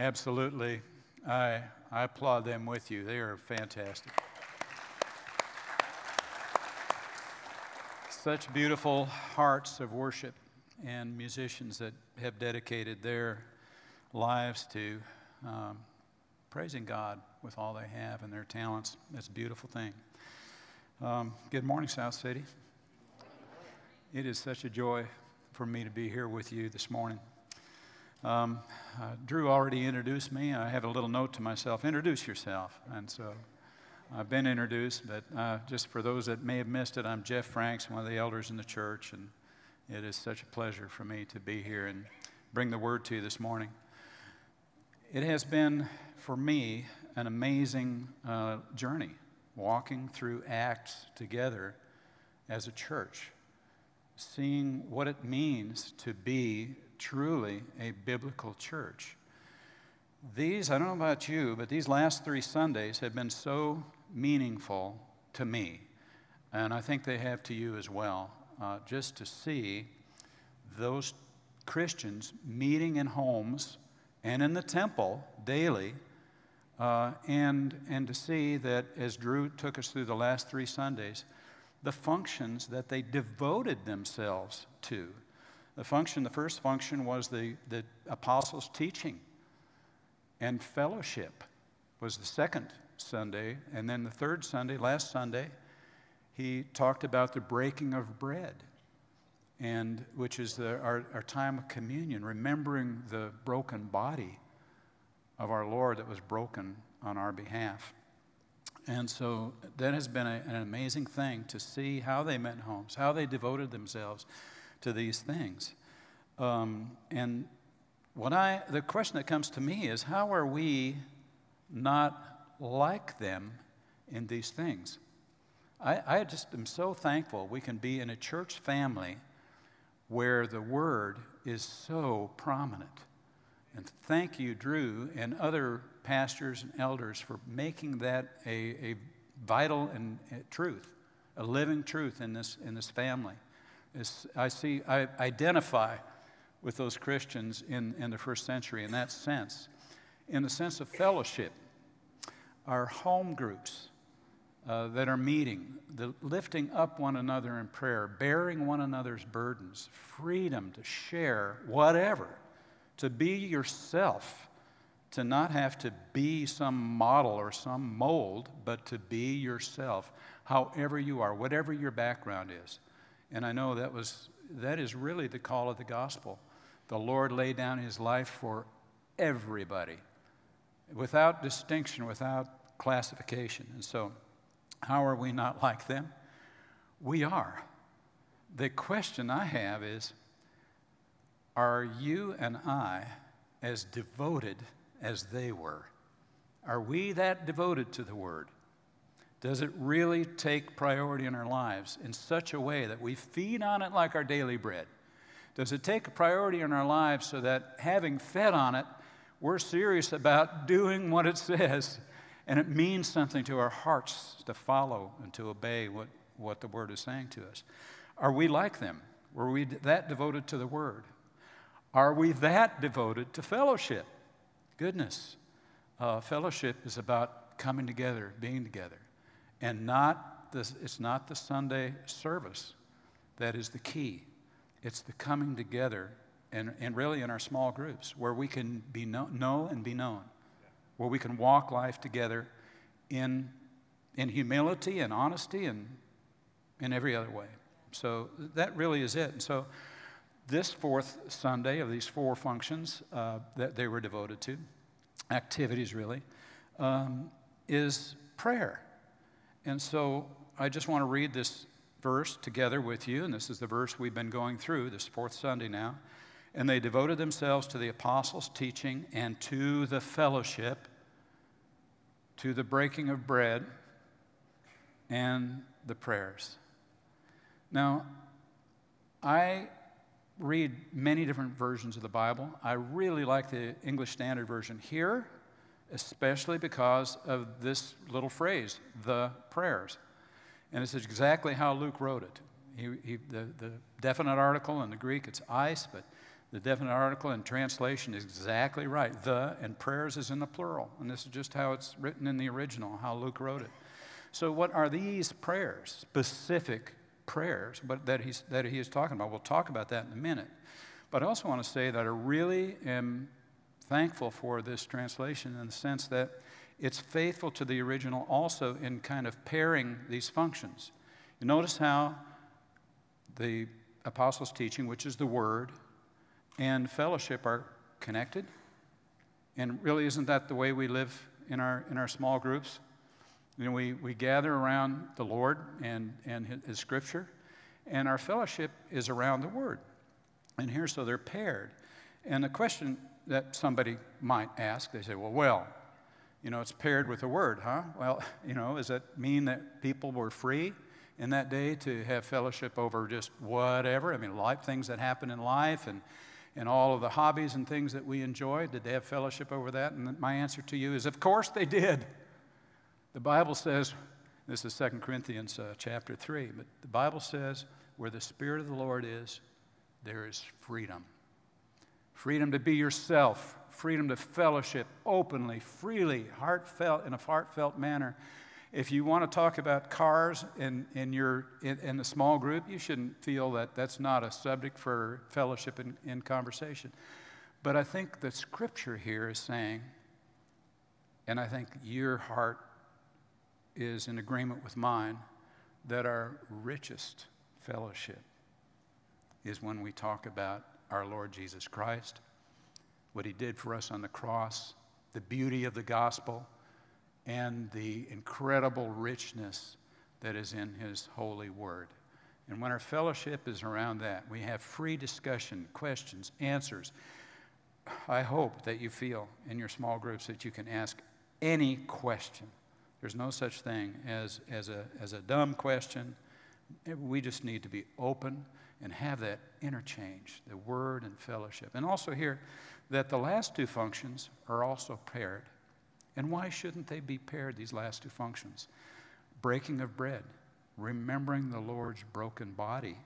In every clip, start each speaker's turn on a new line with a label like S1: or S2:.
S1: Absolutely. I, I applaud them with you. They are fantastic. Such beautiful hearts of worship and musicians that have dedicated their lives to um, praising God with all they have and their talents. That's a beautiful thing. Um, good morning, South City. It is such a joy for me to be here with you this morning. Um, uh, Drew already introduced me. I have a little note to myself introduce yourself. And so I've been introduced, but uh, just for those that may have missed it, I'm Jeff Franks, one of the elders in the church, and it is such a pleasure for me to be here and bring the word to you this morning. It has been, for me, an amazing uh, journey walking through Acts together as a church, seeing what it means to be truly a biblical church. These, I don't know about you, but these last three Sundays have been so meaningful to me, and I think they have to you as well, uh, just to see those Christians meeting in homes and in the temple daily, uh, and, and to see that as Drew took us through the last three Sundays, the functions that they devoted themselves to the function, the first function was the, the apostles' teaching, and fellowship was the second Sunday. And then the third Sunday, last Sunday, he talked about the breaking of bread, and which is the, our, our time of communion, remembering the broken body of our Lord that was broken on our behalf. And so that has been a, an amazing thing to see how they met homes, how they devoted themselves to these things. Um, and what I, the question that comes to me is how are we not like them in these things? I, I just am so thankful we can be in a church family where the word is so prominent. And thank you, Drew, and other pastors and elders for making that a, a vital and, truth, a living truth in this, in this family. I see, I identify with those Christians in, in the first century in that sense. In the sense of fellowship, our home groups uh, that are meeting, the lifting up one another in prayer, bearing one another's burdens, freedom to share whatever, to be yourself, to not have to be some model or some mold, but to be yourself, however you are, whatever your background is. And I know that was that is really the call of the gospel. The Lord laid down his life for everybody without distinction, without classification. And so, how are we not like them? We are. The question I have is Are you and I as devoted as they were? Are we that devoted to the Word? Does it really take priority in our lives in such a way that we feed on it like our daily bread? Does it take priority in our lives so that having fed on it, we're serious about doing what it says and it means something to our hearts to follow and to obey what, what the Word is saying to us? Are we like them? Were we that devoted to the Word? Are we that devoted to fellowship? Goodness. Uh, fellowship is about coming together, being together, and not the, it's not the Sunday service that is the key. It's the coming together, and, and really in our small groups, where we can be know, know and be known, where we can walk life together in, in humility and honesty and in every other way. So that really is it. And so this fourth Sunday of these four functions uh, that they were devoted to, activities really, um, is prayer. And so I just want to read this verse together with you, and this is the verse we've been going through this fourth Sunday now. And they devoted themselves to the apostles' teaching and to the fellowship, to the breaking of bread, and the prayers. Now, I read many different versions of the Bible. I really like the English Standard Version here, especially because of this little phrase, the prayers. And it's exactly how Luke wrote it. He, he, the, the definite article in the Greek, it's ice, but The definite article in translation is exactly right. The and prayers is in the plural. And this is just how it's written in the original, how Luke wrote it. So, what are these prayers, specific prayers but that, he's, that he is talking about? We'll talk about that in a minute. But I also want to say that I really am thankful for this translation in the sense that it's faithful to the original also in kind of pairing these functions. You notice how the apostles' teaching, which is the word, and fellowship are connected? And really, isn't that the way we live in our, in our small groups? You know, we, we gather around the Lord and, and his, his scripture, and our fellowship is around the word. And here, so they're paired. And the question that somebody might ask, they say, well, well, you know, it's paired with a word, huh? Well, you know, does that mean that people were free in that day to have fellowship over just whatever? I mean, life, things that happen in life and, and all of the hobbies and things that we enjoy, did they have fellowship over that? And my answer to you is, of course they did. The Bible says, this is 2 Corinthians uh, chapter 3, but the Bible says, where the Spirit of the Lord is, there is freedom. Freedom to be yourself, freedom to fellowship openly, freely, heartfelt, in a heartfelt manner. If you want to talk about cars in, in, your, in, in the small group, you shouldn't feel that that's not a subject for fellowship and in conversation. But I think the scripture here is saying, and I think your heart is in agreement with mine, that our richest fellowship is when we talk about our Lord Jesus Christ, what he did for us on the cross, the beauty of the gospel, and the incredible richness that is in his holy word. And when our fellowship is around that, we have free discussion, questions, answers. I hope that you feel in your small groups that you can ask any question. There's no such thing as, as, a, as a dumb question. We just need to be open and have that interchange, the word and fellowship. And also here, that the last two functions are also paired. And why shouldn't they be paired, these last two functions? Breaking of bread, remembering the Lord's broken body,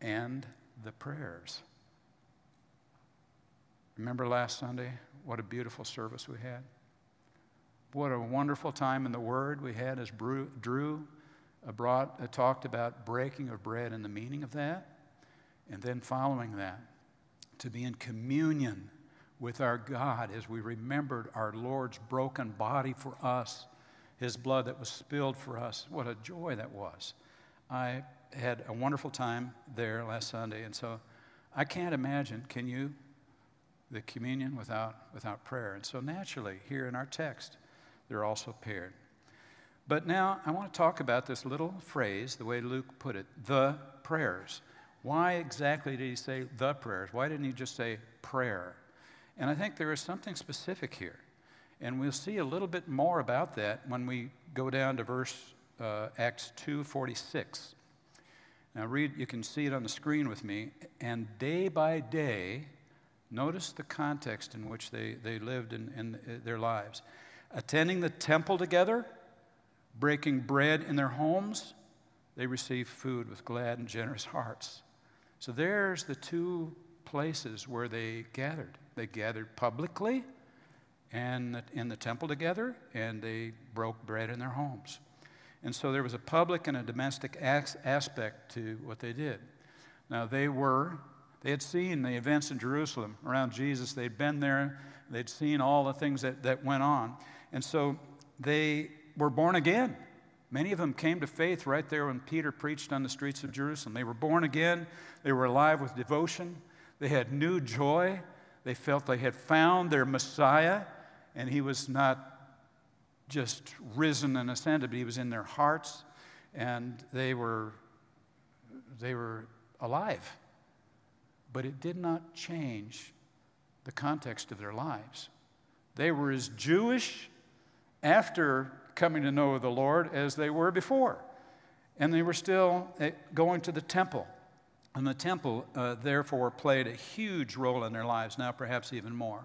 S1: and the prayers. Remember last Sunday what a beautiful service we had? What a wonderful time in the Word we had as Drew brought, uh, talked about breaking of bread and the meaning of that. And then following that, to be in communion with our God as we remembered our Lord's broken body for us, his blood that was spilled for us. What a joy that was. I had a wonderful time there last Sunday, and so I can't imagine, can you, the communion without, without prayer? And so naturally, here in our text, they're also paired. But now I want to talk about this little phrase, the way Luke put it the prayers. Why exactly did he say the prayers? Why didn't he just say prayer? And I think there is something specific here. And we'll see a little bit more about that when we go down to verse uh, Acts 2:46. Now read, you can see it on the screen with me. And day by day, notice the context in which they, they lived in, in their lives. Attending the temple together breaking bread in their homes, they received food with glad and generous hearts. So there's the two places where they gathered. They gathered publicly and in the temple together, and they broke bread in their homes. And so there was a public and a domestic aspect to what they did. Now they were, they had seen the events in Jerusalem around Jesus. They'd been there, they'd seen all the things that, that went on. And so they were born again. Many of them came to faith right there when Peter preached on the streets of Jerusalem. They were born again, they were alive with devotion, they had new joy, they felt they had found their Messiah, and he was not just risen and ascended, but he was in their hearts, and they were, they were alive. But it did not change the context of their lives. They were as Jewish after coming to know the Lord as they were before. And they were still eh, going to the temple. And the temple, uh, therefore, played a huge role in their lives, now perhaps even more.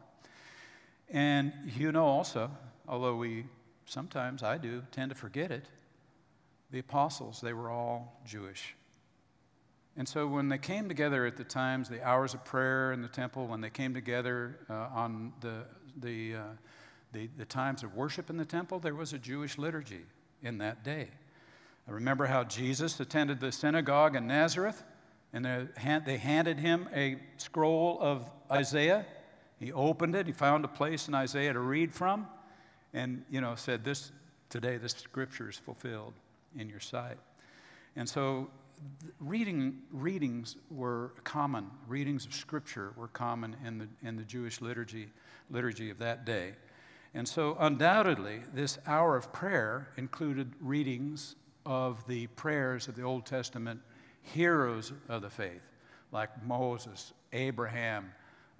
S1: And you know also, although we sometimes, I do, tend to forget it, the apostles, they were all Jewish. And so when they came together at the times, the hours of prayer in the temple, when they came together uh, on the, the, uh, the, the times of worship in the temple, there was a Jewish liturgy in that day. I remember how Jesus attended the synagogue in Nazareth, and they handed him a scroll of Isaiah. He opened it, he found a place in Isaiah to read from, and you know, said, This today, this scripture is fulfilled in your sight. And so reading, readings were common. Readings of Scripture were common in the, in the Jewish liturgy, liturgy of that day. And so, undoubtedly, this hour of prayer included readings of the prayers of the Old Testament heroes of the faith, like Moses, Abraham,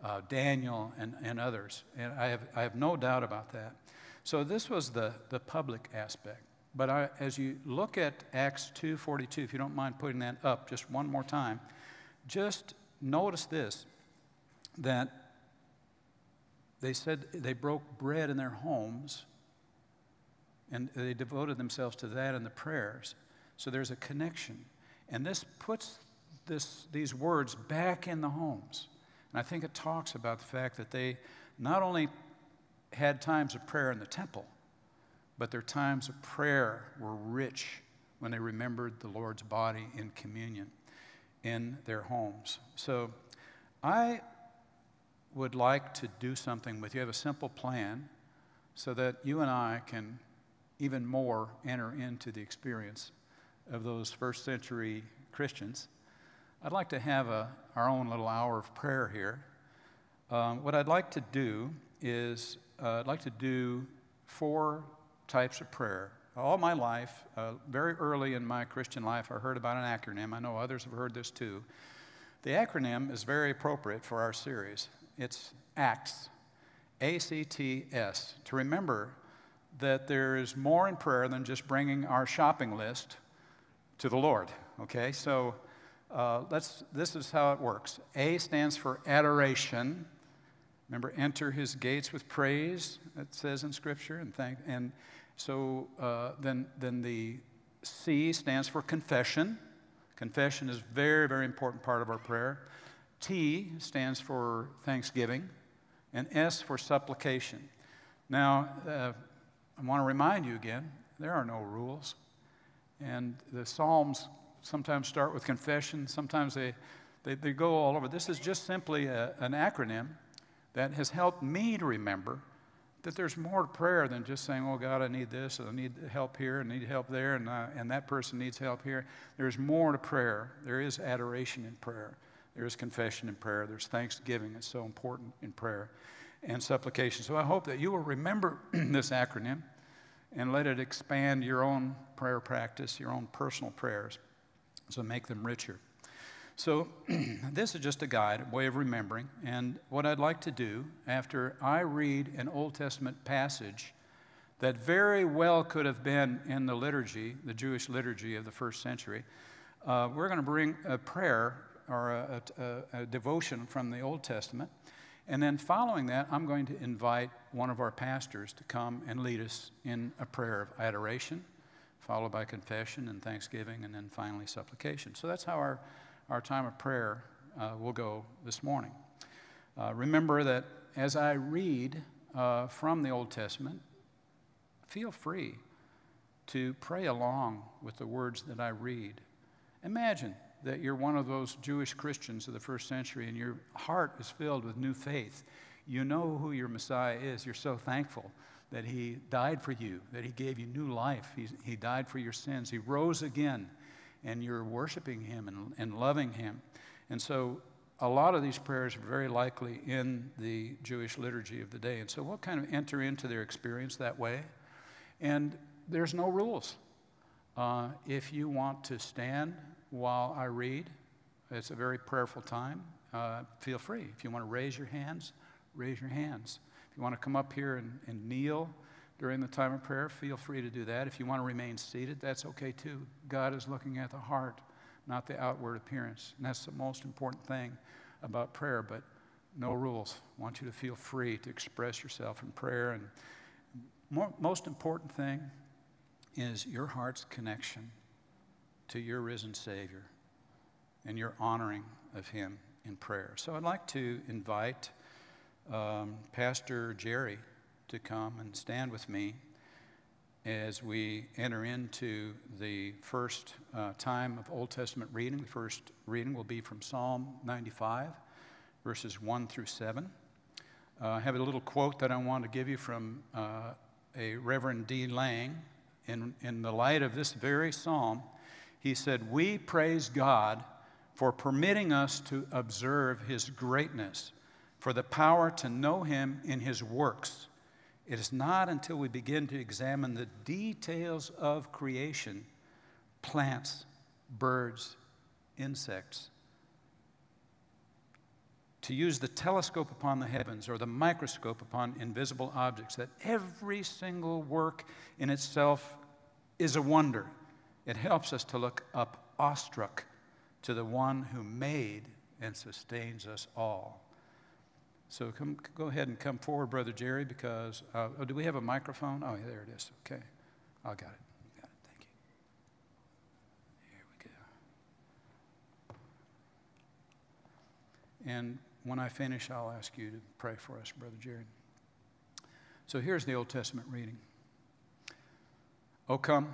S1: uh, Daniel, and, and others. And I have, I have no doubt about that. So, this was the, the public aspect. But I, as you look at Acts 2:42, if you don't mind putting that up just one more time, just notice this that they said they broke bread in their homes and they devoted themselves to that and the prayers. So there's a connection. And this puts this, these words back in the homes. And I think it talks about the fact that they not only had times of prayer in the temple, but their times of prayer were rich when they remembered the Lord's body in communion in their homes. So I would like to do something with you. Have a simple plan so that you and I can even more enter into the experience of those first century Christians. I'd like to have a, our own little hour of prayer here. Um, what I'd like to do is, uh, I'd like to do four types of prayer. All my life, uh, very early in my Christian life, I heard about an acronym. I know others have heard this too. The acronym is very appropriate for our series. It's ACTS, A C T S, to remember that there is more in prayer than just bringing our shopping list to the Lord. Okay, so uh, let's, this is how it works. A stands for adoration. Remember, enter his gates with praise, it says in Scripture, and thank, and so uh, then, then the C stands for confession. Confession is a very, very important part of our prayer. T stands for thanksgiving, and S for supplication. Now, uh, I want to remind you again there are no rules. And the Psalms sometimes start with confession, sometimes they, they, they go all over. This is just simply a, an acronym that has helped me to remember that there's more to prayer than just saying, oh, God, I need this, I need help here, I need help there, and, uh, and that person needs help here. There's more to prayer. There is adoration in prayer, there is confession in prayer, there's thanksgiving. It's so important in prayer and supplication. So I hope that you will remember this acronym and let it expand your own prayer practice, your own personal prayers, so make them richer. So, this is just a guide, a way of remembering. And what I'd like to do after I read an Old Testament passage that very well could have been in the liturgy, the Jewish liturgy of the first century, uh, we're going to bring a prayer or a, a, a devotion from the Old Testament. And then following that, I'm going to invite one of our pastors to come and lead us in a prayer of adoration, followed by confession and thanksgiving, and then finally supplication. So that's how our our time of prayer uh, will go this morning. Uh, remember that as I read uh, from the Old Testament, feel free to pray along with the words that I read. Imagine that you're one of those Jewish Christians of the first century and your heart is filled with new faith. You know who your Messiah is. You're so thankful that He died for you, that He gave you new life. He, he died for your sins. He rose again and you're worshiping Him and, and loving Him. And so a lot of these prayers are very likely in the Jewish liturgy of the day. And so we'll kind of enter into their experience that way. And there's no rules. Uh, if you want to stand while I read, it's a very prayerful time. Uh, feel free. If you want to raise your hands, raise your hands. If you want to come up here and, and kneel, during the time of prayer, feel free to do that. If you want to remain seated, that's okay too. God is looking at the heart, not the outward appearance. And that's the most important thing about prayer, but no rules. I want you to feel free to express yourself in prayer. And more, most important thing is your heart's connection to your risen Savior. and your honoring of him in prayer. So I'd like to invite um, Pastor Jerry to come and stand with me as we enter into the first uh, time of Old Testament reading. The first reading will be from Psalm 95, verses 1 through 7. Uh, I have a little quote that I want to give you from uh, a Reverend D. Lang. In, in the light of this very psalm, he said, We praise God for permitting us to observe his greatness, for the power to know him in his works it is not until we begin to examine the details of creation plants, birds, insects to use the telescope upon the heavens or the microscope upon invisible objects, that every single work in itself is a wonder. It helps us to look up awestruck to the one who made and sustains us all. So come, go ahead and come forward, Brother Jerry, because, uh, oh, do we have a microphone? Oh, there it is. Okay. I got it. Got it. Thank you. Here we go. And when I finish, I'll ask you to pray for us, Brother Jerry. So here's the Old Testament reading. Oh, come,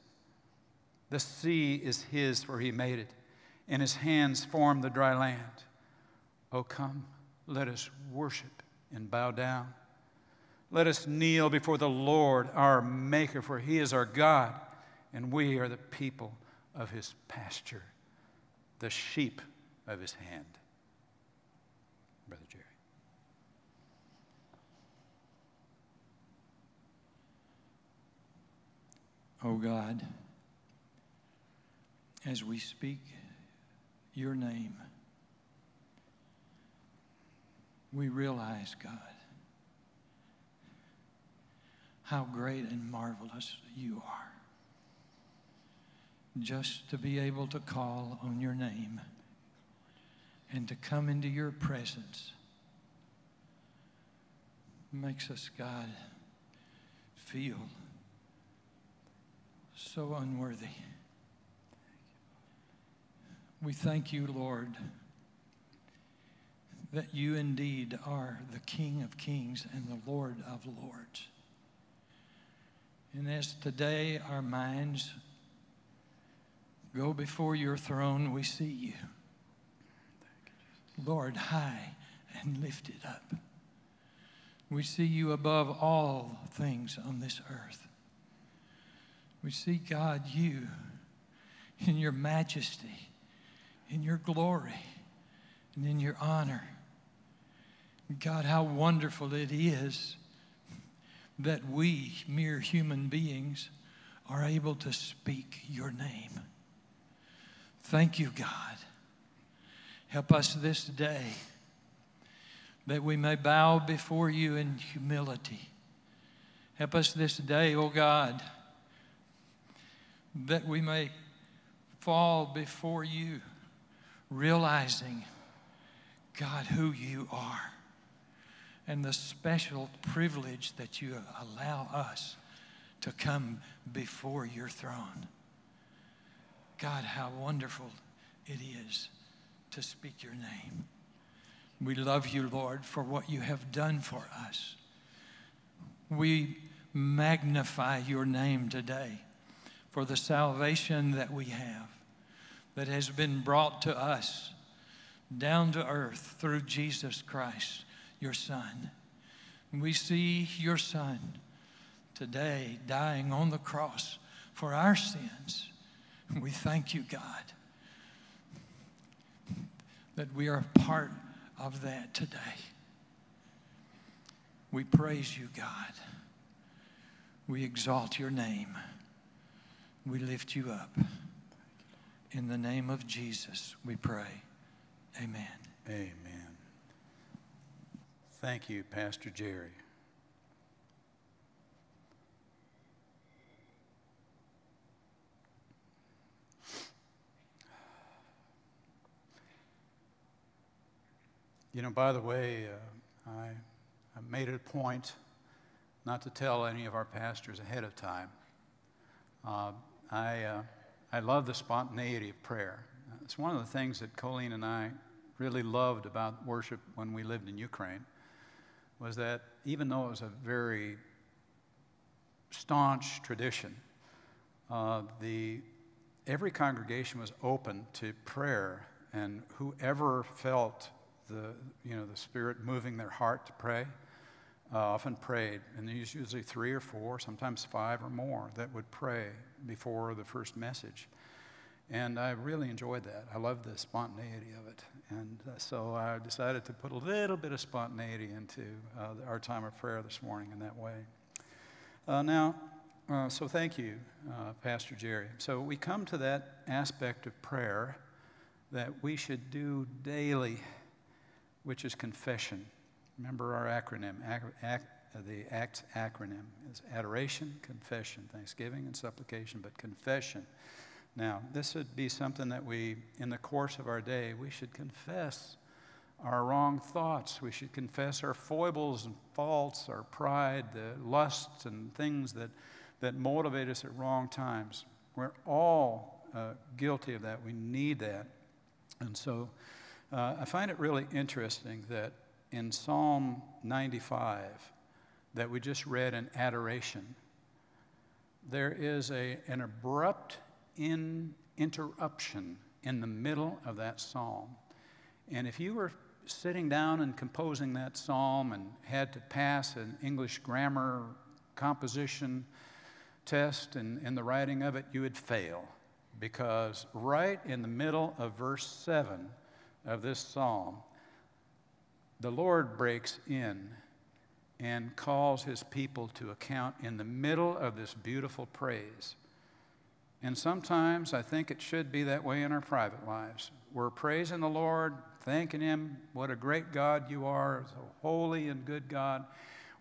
S1: The sea is his, for he made it, and his hands formed the dry land. Oh, come, let us worship and bow down. Let us kneel before the Lord, our Maker, for He is our God, and we are the people of His pasture, the sheep of His hand. Brother Jerry.
S2: Oh God, as we speak your name, we realize, God, how great and marvelous you are. Just to be able to call on your name and to come into your presence makes us, God, feel so unworthy. We thank you, Lord that you indeed are the King of kings and the Lord of lords. And as today our minds go before your throne, we see you. Lord, high and lifted up. We see you above all things on this earth. We see, God, you in your majesty, in your glory, and in your honor. God, how wonderful it is that we, mere human beings, are able to speak your name. Thank you, God. Help us this day that we may bow before you in humility. Help us this day, O oh God, that we may fall before you, realizing, God, who you are and the special privilege that you allow us to come before your throne. God, how wonderful it is to speak your name. We love you, Lord, for what you have done for us. We magnify your name today for the salvation that we have, that has been brought to us down to earth through Jesus Christ your Son. We see your Son today dying on the cross for our sins. We thank you, God, that we are part of that today. We praise you, God. We exalt your name. We lift you up. In the name of Jesus, we pray. Amen.
S1: Amen. Thank you, Pastor Jerry. You know, by the way, uh, I, I made it a point not to tell any of our pastors ahead of time. Uh, I, uh, I love the spontaneity of prayer. It's one of the things that Colleen and I really loved about worship when we lived in Ukraine was that even though it was a very staunch tradition, uh, the, every congregation was open to prayer, and whoever felt the, you know, the Spirit moving their heart to pray, uh, often prayed. And there's usually three or four, sometimes five or more, that would pray before the first message. And I really enjoyed that. I loved the spontaneity of it. And uh, so I decided to put a little bit of spontaneity into uh, our time of prayer this morning in that way. Uh, now, uh, so thank you, uh, Pastor Jerry. So we come to that aspect of prayer that we should do daily which is confession. Remember our acronym. Ac- ac- the ACTS acronym is adoration, confession, thanksgiving, and supplication, but confession. Now, this would be something that we, in the course of our day, we should confess our wrong thoughts. We should confess our foibles and faults, our pride, the lusts and things that, that motivate us at wrong times. We're all uh, guilty of that. We need that. And so, uh, I find it really interesting that in Psalm 95, that we just read in adoration, there is a, an abrupt in, interruption in the middle of that psalm. And if you were sitting down and composing that psalm and had to pass an English grammar composition test in, in the writing of it, you would fail. Because right in the middle of verse 7, of this psalm, the Lord breaks in and calls his people to account in the middle of this beautiful praise. And sometimes I think it should be that way in our private lives. We're praising the Lord, thanking Him, what a great God you are, a holy and good God.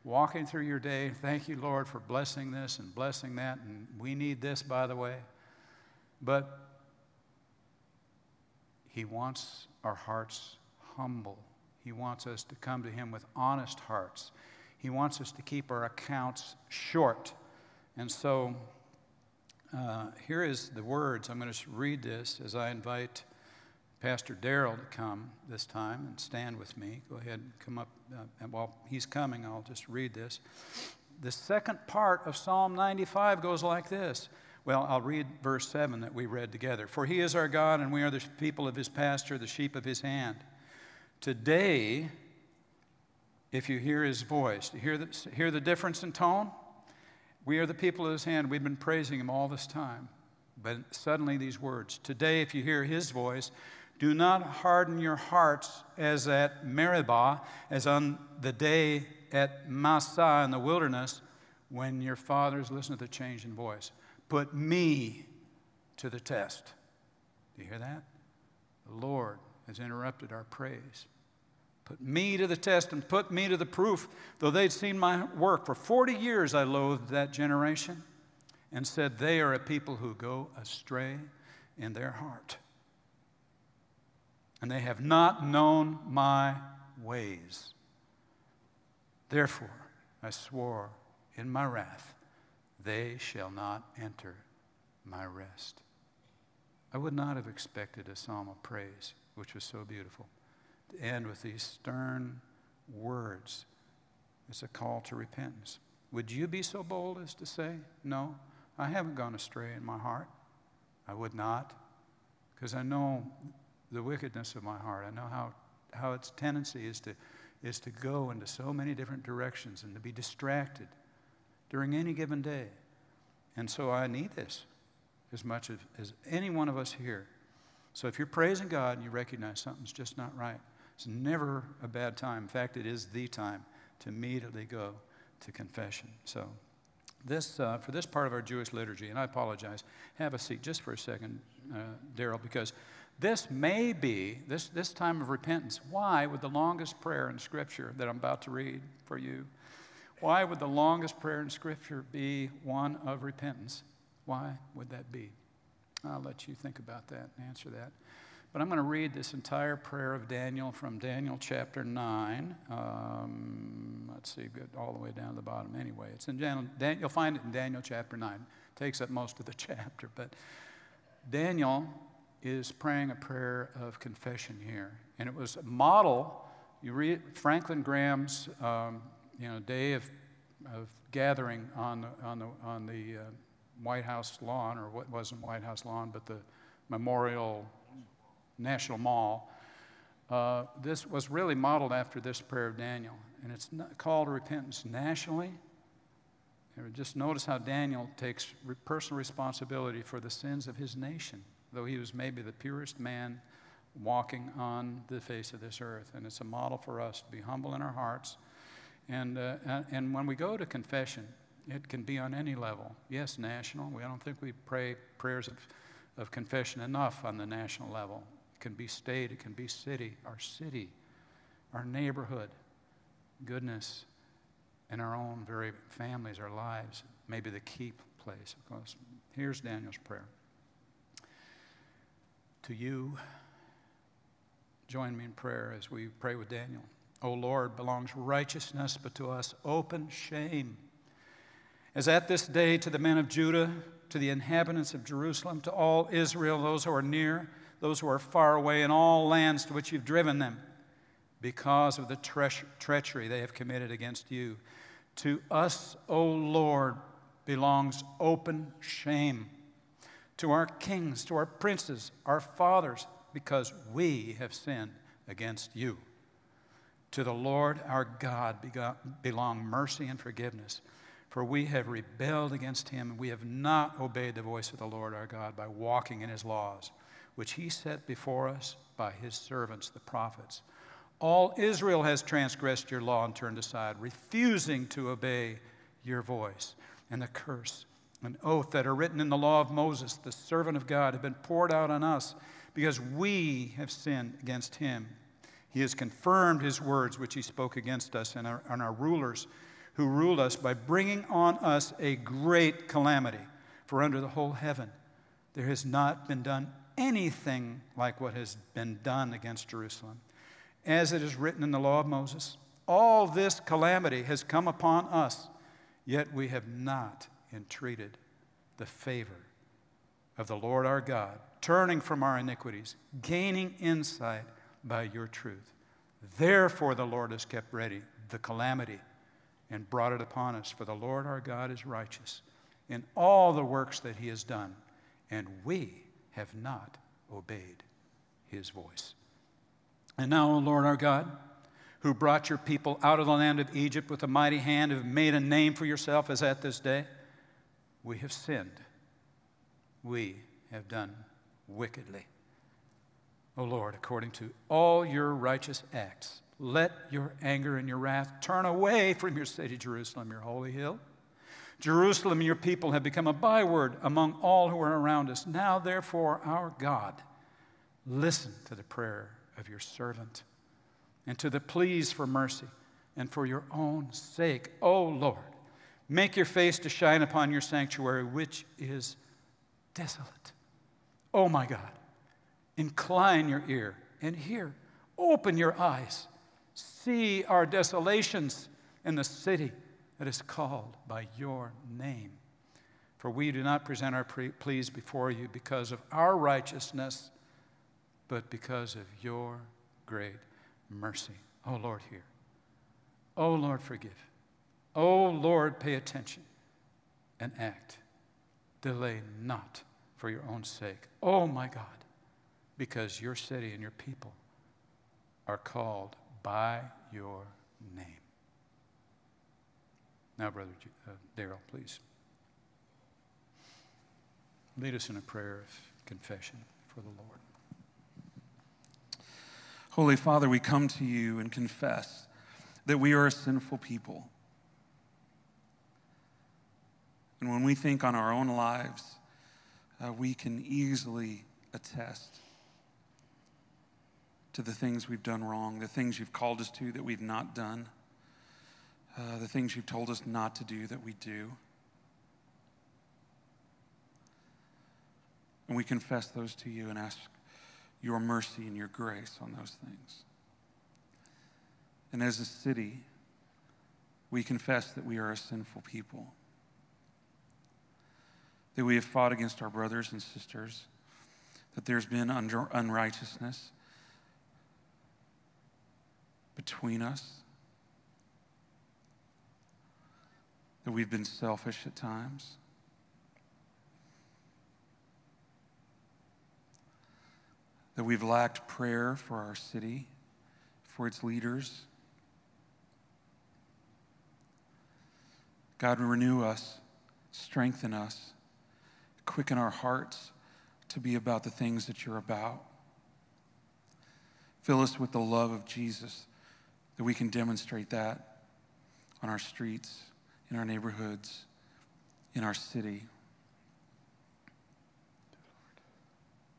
S1: Walking through your day, thank you, Lord, for blessing this and blessing that. And we need this, by the way. But He wants our hearts humble. He wants us to come to Him with honest hearts. He wants us to keep our accounts short. And so uh, here is the words. I'm going to read this as I invite Pastor Daryl to come this time and stand with me. Go ahead and come up. Uh, and while he's coming, I'll just read this. The second part of Psalm 95 goes like this well, I'll read verse 7 that we read together. For he is our God, and we are the people of his pasture, the sheep of his hand. Today, if you hear his voice, hear the, hear the difference in tone? We are the people of his hand. We've been praising him all this time. But suddenly, these words Today, if you hear his voice, do not harden your hearts as at Meribah, as on the day at Massah in the wilderness, when your fathers listened to the change in voice put me to the test. Do you hear that? The Lord has interrupted our praise. Put me to the test and put me to the proof. Though they'd seen my work for 40 years, I loathed that generation and said, They are a people who go astray in their heart. And they have not known my ways. Therefore, I swore in my wrath they shall not enter my rest. I would not have expected a psalm of praise, which was so beautiful, end with these stern words. It's a call to repentance. Would you be so bold as to say, No, I haven't gone astray in my heart? I would not, because I know the wickedness of my heart. I know how, how its tendency is to, is to go into so many different directions and to be distracted during any given day. And so I need this as much as, as any one of us here. So if you're praising God and you recognize something's just not right, it's never a bad time. In fact, it is the time to immediately go to confession. So this, uh, for this part of our Jewish liturgy, and I apologize, have a seat just for a second, uh, Daryl, because this may be, this, this time of repentance, why would the longest prayer in Scripture that I'm about to read for you, why would the longest prayer in Scripture be one of repentance? Why would that be? I'll let you think about that and answer that. But I'm going to read this entire prayer of Daniel from Daniel chapter 9. Um, let's see, good, all the way down to the bottom anyway. It's in Daniel, Dan, you'll find it in Daniel chapter 9. It takes up most of the chapter. But Daniel is praying a prayer of confession here. And it was a model. You read Franklin Graham's um, you know, day of, of gathering on the, on the, on the uh, White House lawn, or what wasn't White House lawn, but the Memorial National Mall. Uh, this was really modeled after this prayer of Daniel, and it's called repentance nationally. And just notice how Daniel takes personal responsibility for the sins of his nation, though he was maybe the purest man walking on the face of this earth. And it's a model for us to be humble in our hearts. And, uh, and when we go to confession, it can be on any level. Yes, national. We don't think we pray prayers of, of confession enough on the national level. It can be state, it can be city, our city, our neighborhood, goodness, and our own very families, our lives, maybe the keep place, of course. Here's Daniel's prayer. To you, join me in prayer as we pray with Daniel. O Lord, belongs righteousness, but to us open shame. As at this day to the men of Judah, to the inhabitants of Jerusalem, to all Israel, those who are near, those who are far away in all lands to which you've driven them, because of the tre- treachery they have committed against you. To us, O Lord, belongs open shame. To our kings, to our princes, our fathers, because we have sinned against you. To the Lord our God belong mercy and forgiveness, for we have rebelled against him, and we have not obeyed the voice of the Lord our God by walking in his laws which he set before us by his servants, the prophets. All Israel has transgressed your law and turned aside, refusing to obey your voice. And the curse, an oath that are written in the law of Moses, the servant of God, have been poured out on us because we have sinned against him. He has confirmed his words which he spoke against us and our, and our rulers who ruled us by bringing on us a great calamity. For under the whole heaven there has not been done anything like what has been done against Jerusalem. As it is written in the law of Moses, all this calamity has come upon us, yet we have not entreated the favor of the Lord our God, turning from our iniquities, gaining insight by your truth. Therefore, the Lord has kept ready the calamity and brought it upon us. For the Lord our God is righteous in all the works that he has done, and we have not obeyed his voice. And now, O Lord our God, who brought your people out of the land of Egypt with a mighty hand, have made a name for yourself as at this day, we have sinned. We have done wickedly. O Lord, according to all your righteous acts, let your anger and your wrath turn away from your city, Jerusalem, your holy hill. Jerusalem your people have become a byword among all who are around us. Now, therefore, our God, listen to the prayer of your servant and to the pleas for mercy and for your own sake. O Lord, make your face to shine upon your sanctuary, which is desolate. Oh my God, incline your ear and hear. Open your eyes. See our desolations in the city that is called by your name. For we do not present our pleas before you because of our righteousness, but because of your great mercy. Oh Lord, hear. Oh Lord, forgive. Oh Lord, pay attention and act. Delay not for your own sake. Oh my God, because your city and your people are called by your name. Now, Brother uh, Daryl, please. Lead us in a prayer of confession for the Lord.
S3: Holy Father, we come to you and confess that we are a sinful people. And when we think on our own lives, uh, we can easily attest to the things we've done wrong, the things you've called us to that we've not done, uh, the things you've told us not to do that we do. And we confess those to you and ask your mercy and your grace on those things. And as a city, we confess that we are a sinful people, that we have fought against our brothers and sisters, that there's been unrighteousness between us, that we've been selfish at times. That we've lacked prayer for our city, for its leaders. God, renew us, strengthen us, quicken our hearts to be about the things that you're about. Fill us with the love of Jesus that we can demonstrate that on our streets, in our neighborhoods, in our city.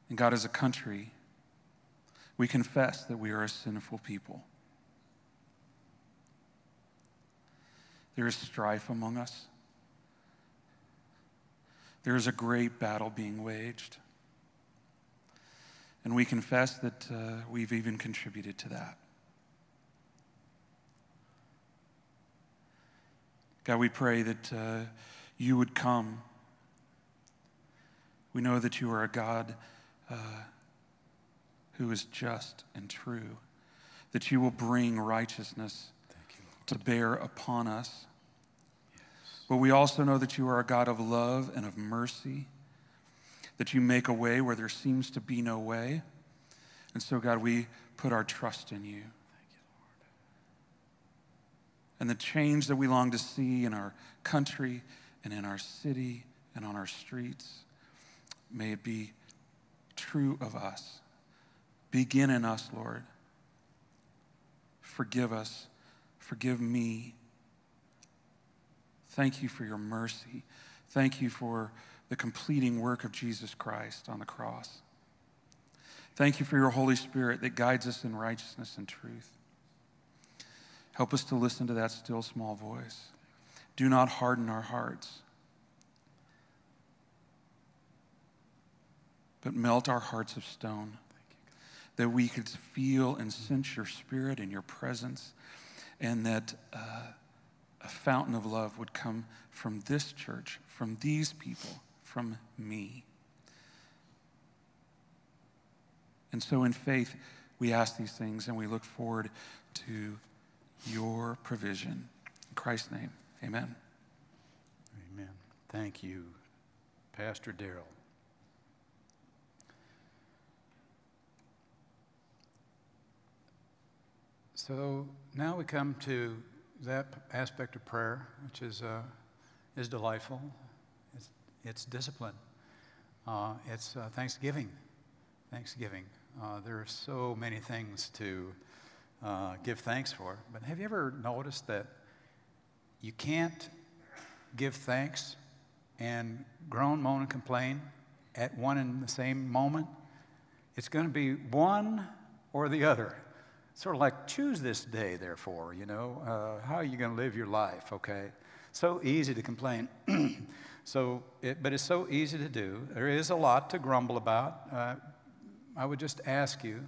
S3: And God, as a country, we confess that we are a sinful people. There is strife among us. There is a great battle being waged. And we confess that uh, we've even contributed to that. God, we pray that uh, you would come. We know that you are a God uh, who is just and true, that you will bring righteousness you, to bear upon us. Yes. But we also know that you are a God of love and of mercy, that you make a way where there seems to be no way. And so, God, we put our trust in you and the change that we long to see in our country and in our city and on our streets. May it be true of us. Begin in us, Lord. Forgive us. Forgive me. Thank you for your mercy. Thank you for the completing work of Jesus Christ on the cross. Thank you for your Holy Spirit that guides us in righteousness and truth. Help us to listen to that still small voice. Do not harden our hearts, but melt our hearts of stone that we could feel and sense your spirit and your presence, and that uh, a fountain of love would come from this church, from these people, from me. And so, in faith, we ask these things and we look forward to your provision. In Christ's name, amen.
S1: Amen. Thank you, Pastor Darrell. So now we come to that aspect of prayer, which is, uh, is delightful. It's, it's discipline. Uh, it's uh, Thanksgiving. Thanksgiving. Uh, there are so many things to uh, give thanks for. But have you ever noticed that you can't give thanks and groan, moan, and complain at one and the same moment? It's going to be one or the other. Sort of like choose this day, therefore, you know. Uh, how are you going to live your life, okay? So easy to complain. so, it, but it's so easy to do. There is a lot to grumble about. Uh, I would just ask you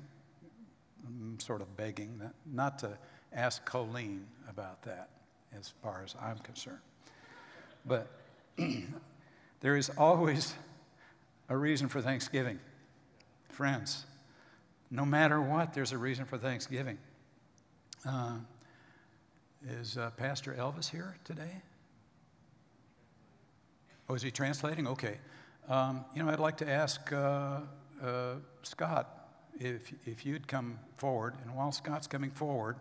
S1: I'm sort of begging that, not to ask Colleen about that as far as I'm concerned. But there is always a reason for Thanksgiving. Friends, no matter what, there's a reason for Thanksgiving. Uh, is uh, Pastor Elvis here today? Oh, is he translating? Okay. Um, you know, I'd like to ask uh, uh Scott if, if you'd come forward. And while Scott's coming forward,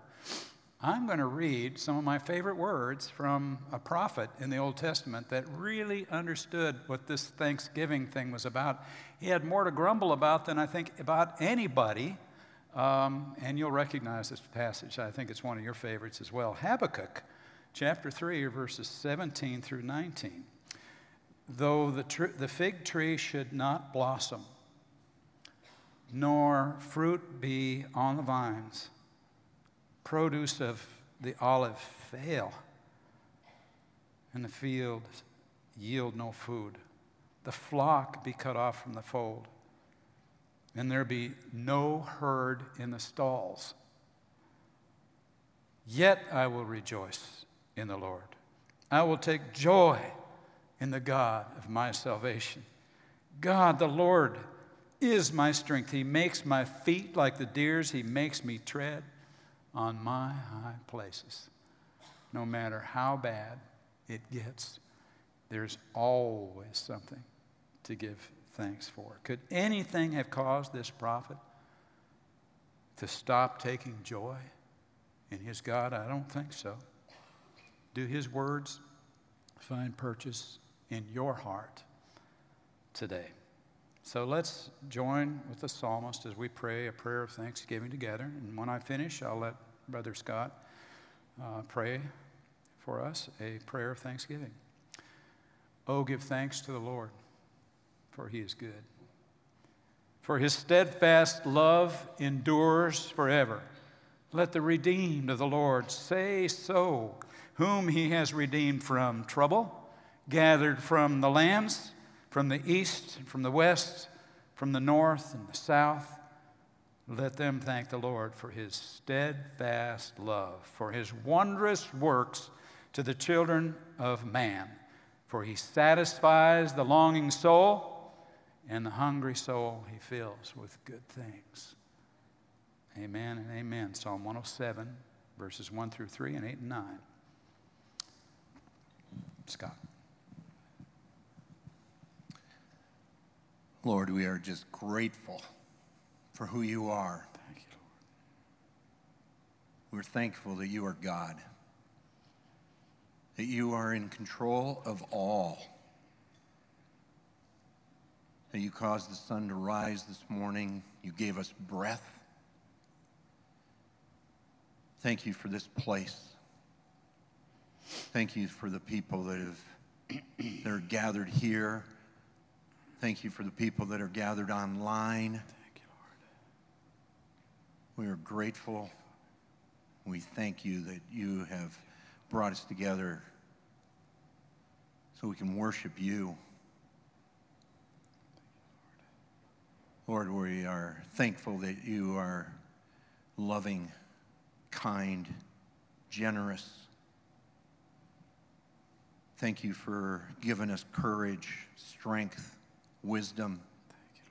S1: I'm going to read some of my favorite words from a prophet in the Old Testament that really understood what this Thanksgiving thing was about. He had more to grumble about than I think about anybody. Um, and you'll recognize this passage. I think it's one of your favorites as well. Habakkuk chapter 3, verses 17 through 19. though the, tr- the fig tree should not blossom, nor fruit be on the vines, produce of the olive fail, and the fields yield no food, the flock be cut off from the fold, and there be no herd in the stalls. Yet I will rejoice in the Lord. I will take joy in the God of my salvation. God, the Lord, is my strength. He makes my feet like the deer's, He makes me tread on my high places. No matter how bad it gets, there's always something to give thanks for. Could anything have caused this prophet to stop taking joy in his God? I don't think so. Do his words find purchase in your heart today? So let's join with the psalmist as we pray a prayer of thanksgiving together. And when I finish, I'll let Brother Scott uh, pray for us a prayer of thanksgiving. Oh, give thanks to the Lord, for he is good. For his steadfast love endures forever. Let the redeemed of the Lord say so, whom he has redeemed from trouble, gathered from the lands, from the east, from the west, from the north and the south. Let them thank the Lord for his steadfast love, for his wondrous works to the children of man. For he satisfies the longing soul, and the hungry soul he fills with good things. Amen and amen. Psalm 107, verses 1 through 3 and 8 and 9. Scott.
S4: Lord, we are just grateful for who you are.
S1: Thank you, Lord.
S4: We're thankful that you are God, that you are in control of all, that you caused the sun to rise this morning, you gave us breath. Thank you for this place. Thank you for the people that have that are gathered here. Thank you for the people that are gathered online.
S1: Thank you, Lord.
S4: We are grateful. We thank you that you have brought us together so we can worship you. Lord, we are thankful that you are loving, kind, generous. Thank you for giving us courage, strength, wisdom.
S1: Thank you,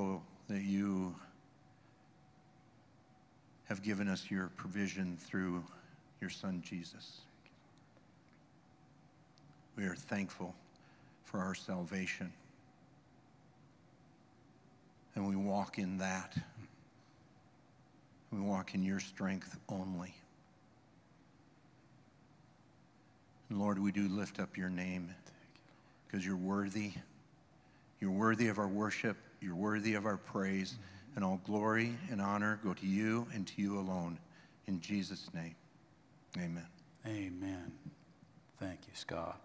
S1: Lord.
S4: thankful that you have given us your provision through your son Jesus. We are thankful for our salvation. And we walk in that. We walk in your strength only. And Lord, we do lift up your name because you're worthy. You're worthy of our worship. You're worthy of our praise. And all glory and honor go to you and to you alone. In Jesus' name, amen.
S1: Amen. Thank you, Scott.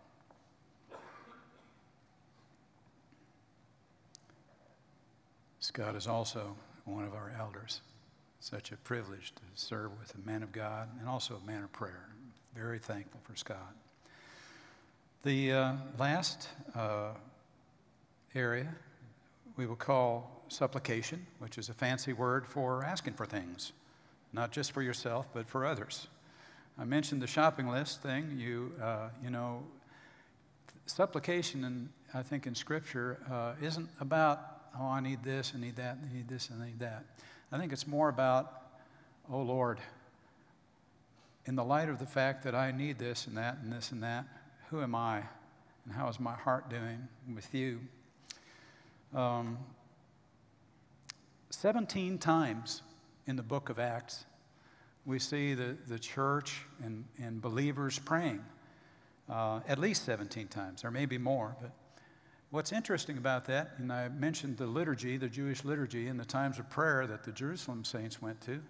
S1: Scott is also one of our elders. Such a privilege to serve with a man of God and also a man of prayer. Very thankful for Scott. The uh, last uh, area we will call supplication, which is a fancy word for asking for things, not just for yourself, but for others. I mentioned the shopping list thing. You, uh, you know, supplication, and I think in Scripture, uh, isn't about, oh, I need this, I need that, I need this, I need that. I think it's more about, oh, Lord, in the light of the fact that I need this and that and this and that, who am I? And how is my heart doing with you? Um, 17 times in the book of Acts, we see the, the church and, and believers praying. Uh, at least 17 times. There may be more, but what's interesting about that, and I mentioned the liturgy, the Jewish liturgy, and the times of prayer that the Jerusalem saints went to.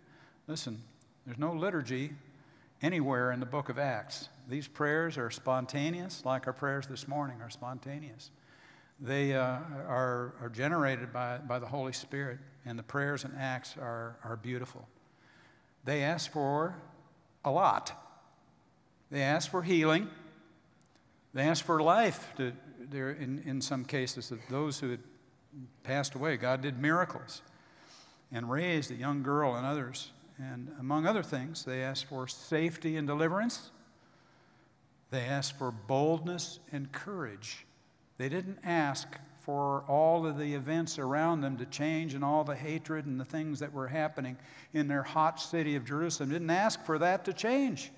S1: Listen, there's no liturgy anywhere in the book of Acts these prayers are spontaneous, like our prayers this morning are spontaneous. They uh, are, are generated by, by the Holy Spirit, and the prayers and acts are, are beautiful. They ask for a lot. They ask for healing. They ask for life. To, in, in some cases, those who had passed away, God did miracles and raised a young girl and others. And among other things, they asked for safety and deliverance. They asked for boldness and courage. They didn't ask for all of the events around them to change and all the hatred and the things that were happening in their hot city of Jerusalem. They didn't ask for that to change.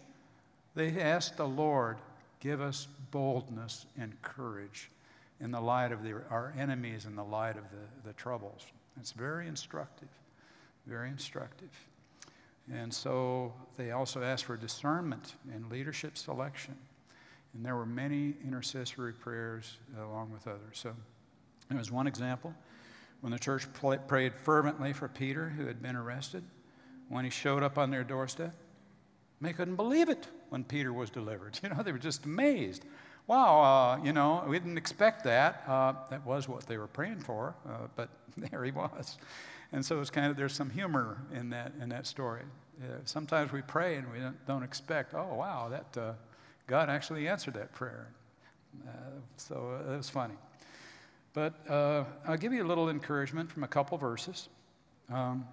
S1: They asked the Lord, give us boldness and courage in the light of the, our enemies in the light of the, the troubles. It's very instructive, very instructive. And so they also asked for discernment and leadership selection. And there were many intercessory prayers along with others. So there was one example when the church prayed fervently for Peter, who had been arrested. When he showed up on their doorstep, they couldn't believe it when Peter was delivered. You know, they were just amazed. Wow, uh, you know, we didn't expect that. Uh, that was what they were praying for, uh, but there he was. And so it's kind of, there's some humor in that, in that story. Uh, sometimes we pray and we don't, don't expect, oh, wow, that, uh, God actually answered that prayer. Uh, so it was funny. But I'll give you a little encouragement from a couple verses. Um,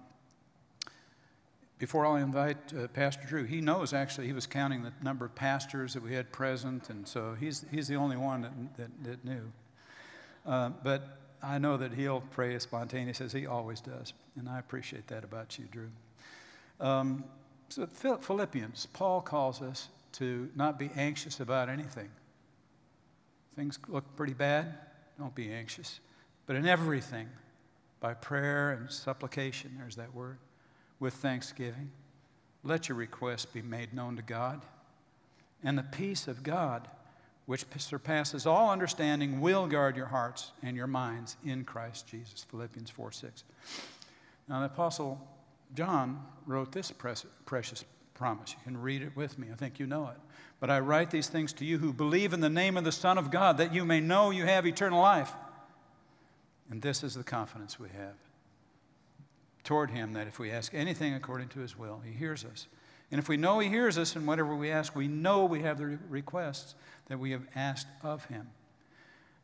S1: before i invite uh, Pastor Drew, he knows actually, he was counting the number of pastors that we had present, and so he's, he's the only one that, that, that knew. Uh, but I know that he'll pray as spontaneous as he always does, and I appreciate that about you, Drew. Um, so, Philippians, Paul calls us to not be anxious about anything. Things look pretty bad, don't be anxious. But in everything, by prayer and supplication, there's that word with thanksgiving. Let your requests be made known to God. And the peace of God, which surpasses all understanding, will guard your hearts and your minds in Christ Jesus. Philippians 4 6. Now, the Apostle John wrote this precious promise. You can read it with me. I think you know it. But I write these things to you who believe in the name of the Son of God, that you may know you have eternal life. And this is the confidence we have toward Him that if we ask anything according to His will, He hears us. And if we know He hears us in whatever we ask, we know we have the requests that we have asked of Him.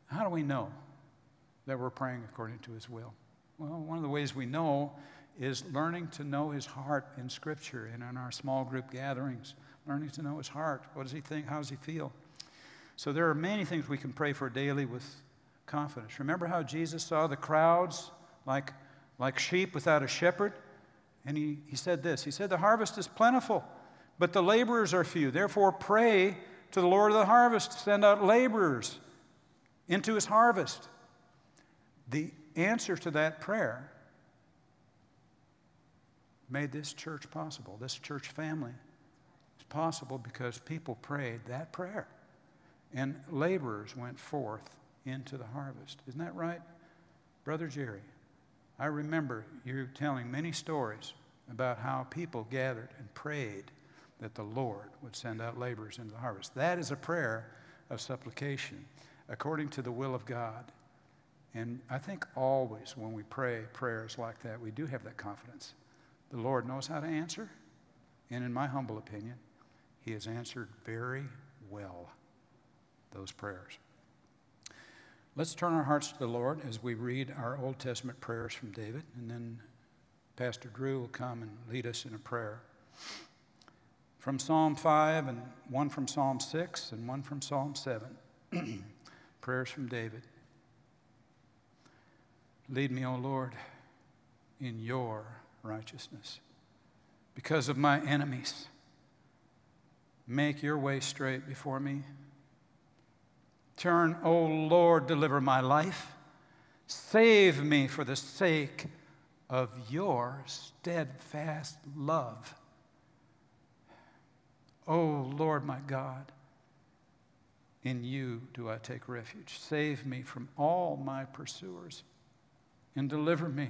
S1: How do we know that we're praying according to His will? Well, one of the ways we know is learning to know His heart in Scripture and in our small group gatherings. Learning to know His heart. What does He think? How does He feel? So there are many things we can pray for daily with confidence. Remember how Jesus saw the crowds like like sheep without a shepherd. And he, he said this He said, The harvest is plentiful, but the laborers are few. Therefore, pray to the Lord of the harvest to send out laborers into his harvest. The answer to that prayer made this church possible, this church family. It's possible because people prayed that prayer. And laborers went forth into the harvest. Isn't that right, Brother Jerry? I remember you telling many stories about how people gathered and prayed that the Lord would send out laborers into the harvest. That is a prayer of supplication according to the will of God. And I think always when we pray prayers like that, we do have that confidence. The Lord knows how to answer, and in my humble opinion, He has answered very well those prayers. Let's turn our hearts to the Lord as we read our Old Testament prayers from David, and then Pastor Drew will come and lead us in a prayer. From Psalm 5, and one from Psalm 6, and one from Psalm 7. prayers from David. Lead me, O Lord, in your righteousness because of my enemies. Make your way straight before me. Turn, O Lord, deliver my life. Save me for the sake of your steadfast love. O Lord my God, in you do I take refuge. Save me from all my pursuers and deliver me,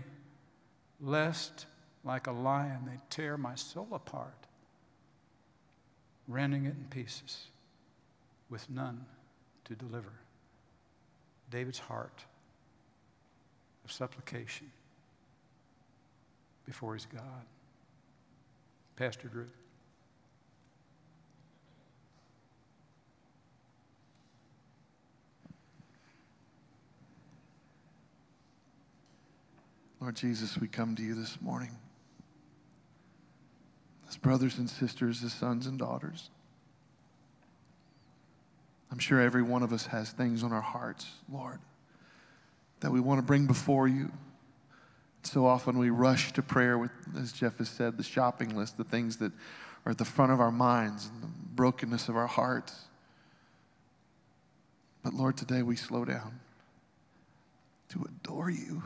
S1: lest, like a lion, they tear my soul apart, rending it in pieces. with none to deliver. David's heart of supplication before his God. Pastor Drew.
S5: Lord Jesus, we come to you this morning as brothers and sisters, as sons and daughters. I'm sure every one of us has things on our hearts, Lord, that we want to bring before you. So often we rush to prayer with, as Jeff has said, the shopping list, the things that are at the front of our minds and the brokenness of our hearts. But Lord, today we slow down to adore you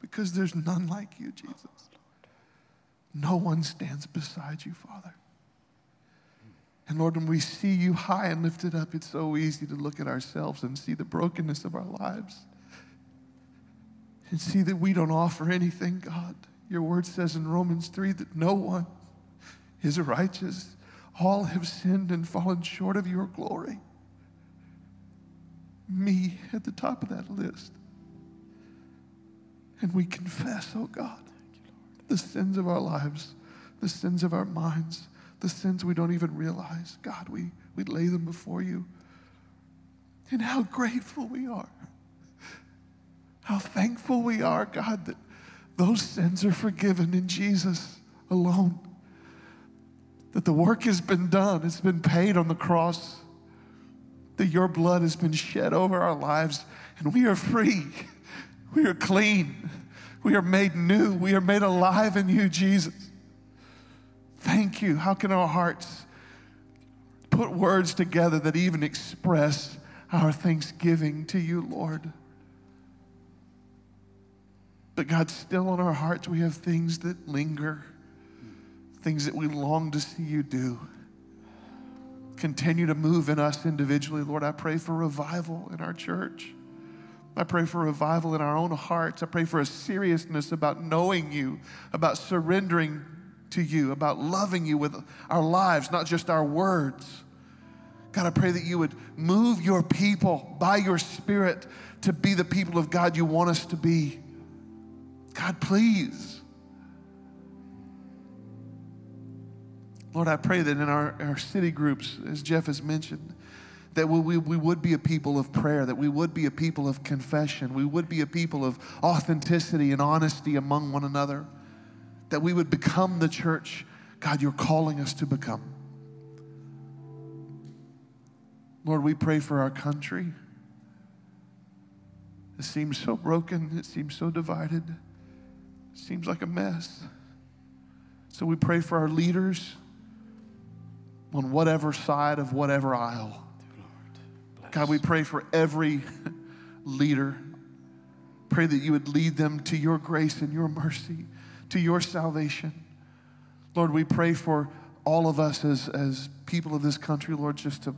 S5: because there's none like you, Jesus. No one stands beside you, Father. And Lord, when we see you high and lifted up, it's so easy to look at ourselves and see the brokenness of our lives and see that we don't offer anything, God. Your word says in Romans 3 that no one is righteous. All have sinned and fallen short of your glory. Me at the top of that list. And we confess, oh God, the sins of our lives, the sins of our minds, the sins we don't even realize. God, we, we lay them before you. And how grateful we are. How thankful we are, God, that those sins are forgiven in Jesus alone. That the work has been done, it's been paid on the cross. That your blood has been shed over our lives, and we are free. We are clean. We are made new. We are made alive in you, Jesus. Thank you. How can our hearts put words together that even express our thanksgiving to you, Lord? But God, still in our hearts, we have things that linger, things that we long to see you do. Continue to move in us individually. Lord, I pray for revival in our church. I pray for revival in our own hearts. I pray for a seriousness about knowing you, about surrendering to you, about loving you with our lives, not just our words. God, I pray that you would move your people by your Spirit to be the people of God you want us to be. God, please. Lord, I pray that in our, our city groups, as Jeff has mentioned, that we, we, would be a people of prayer, that we would be a people of confession, we would be a people of authenticity and honesty among one another, that we would become the church, God, you're calling us to become. Lord, we pray for our country. It seems so broken, it seems so divided, it seems like a mess. So we pray for our leaders on whatever side of whatever aisle. God, we pray for every leader. Pray that you would lead them to your grace and your mercy, to your salvation. Lord, we pray for all of us as, as people of this country, Lord, just to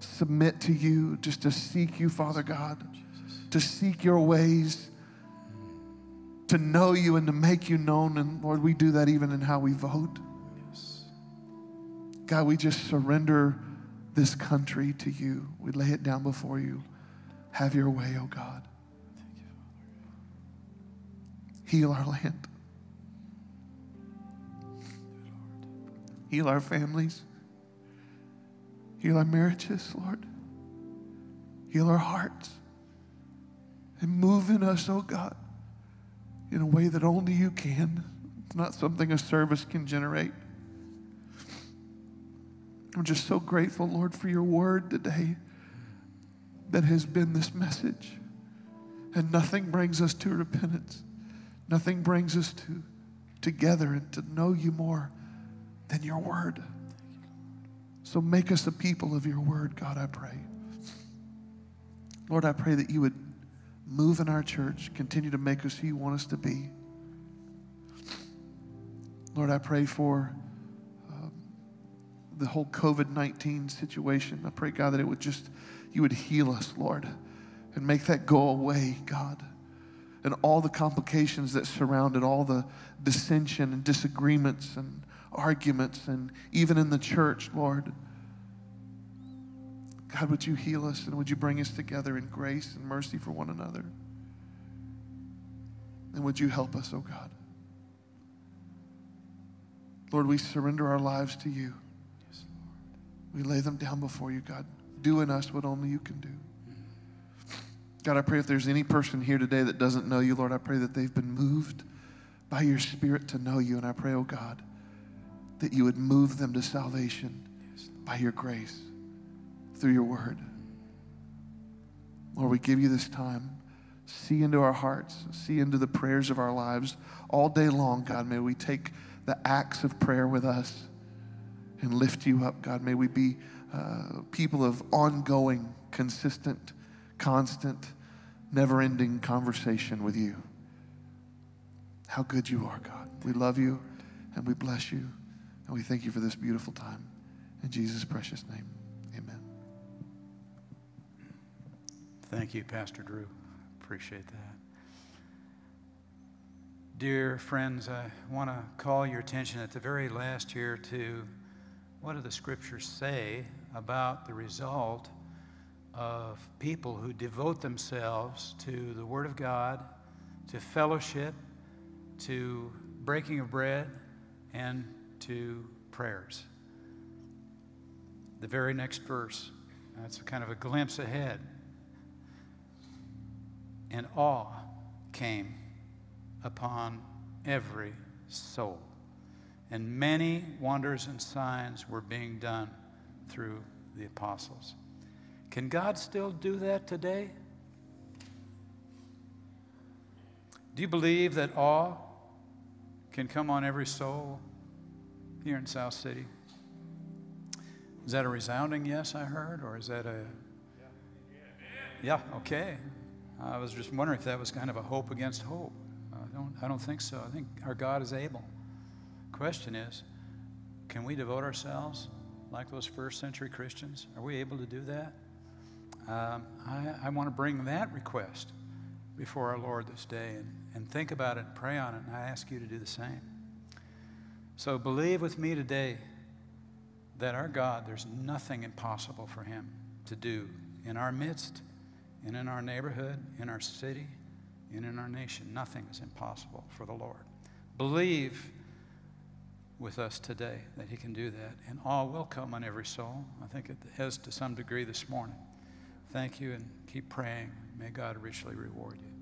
S5: submit to you, just to seek you, Father God, to seek your ways, to know you and to make you known. And Lord, we do that even in how we vote. God, we just surrender this country to you. We lay it down before you. Have your way, oh God. Heal our land. Heal our families. Heal our marriages, Lord. Heal our hearts. And move in us, oh God, in a way that only you can. It's not something a service can generate. I'm just so grateful, Lord, for your word today that has been this message. And nothing brings us to repentance. Nothing brings us to together and to know you more than your word. So make us a people of your word, God, I pray. Lord, I pray that you would move in our church, continue to make us who you want us to be. Lord, I pray for the whole COVID 19 situation. I pray, God, that it would just, you would heal us, Lord, and make that go away, God. And all the complications that surrounded all the dissension and disagreements and arguments, and even in the church, Lord. God, would you heal us and would you bring us together in grace and mercy for one another? And would you help us, oh God? Lord, we surrender our lives to you. We lay them down before you, God. Do in us what only you can do. God, I pray if there's any person here today that doesn't know you, Lord, I pray that they've been moved by your Spirit to know you. And I pray, oh God, that you would move them to salvation by your grace through your word. Lord, we give you this time. See into our hearts, see into the prayers of our lives all day long, God. May we take the acts of prayer with us and lift you up, God. May we be uh, people of ongoing, consistent, constant, never ending conversation with you. How good you are, God. We love you and we bless you and we thank you for this beautiful time. In Jesus' precious name, amen.
S1: Thank you, Pastor Drew. Appreciate that. Dear friends, I want to call your attention at the very last here to what do the scriptures say about the result of people who devote themselves to the Word of God, to fellowship, to breaking of bread, and to prayers. The very next verse, that's a kind of a glimpse ahead. And awe came upon every soul. And many wonders and signs were being done through the apostles. Can God still do that today? Do you believe that awe can come on every soul here in South City? Is that a resounding yes, I heard? Or is that a. Yeah, okay. I was just wondering if that was kind of a hope against hope. I don't, I don't think so. I think our God is able. Question is can we devote ourselves like those first century Christians? Are we able to do that? Um, I, I want to bring that request before our Lord this day and, and think about it and pray on it, and I ask you to do the same. So believe with me today that our God, there's nothing impossible for Him to do in our midst and in our neighborhood, in our city, and in our nation. Nothing is impossible for the Lord. Believe with us today that He can do that, and all will come on every soul. I think it has to some degree this morning. Thank you, and keep praying. May God richly reward you.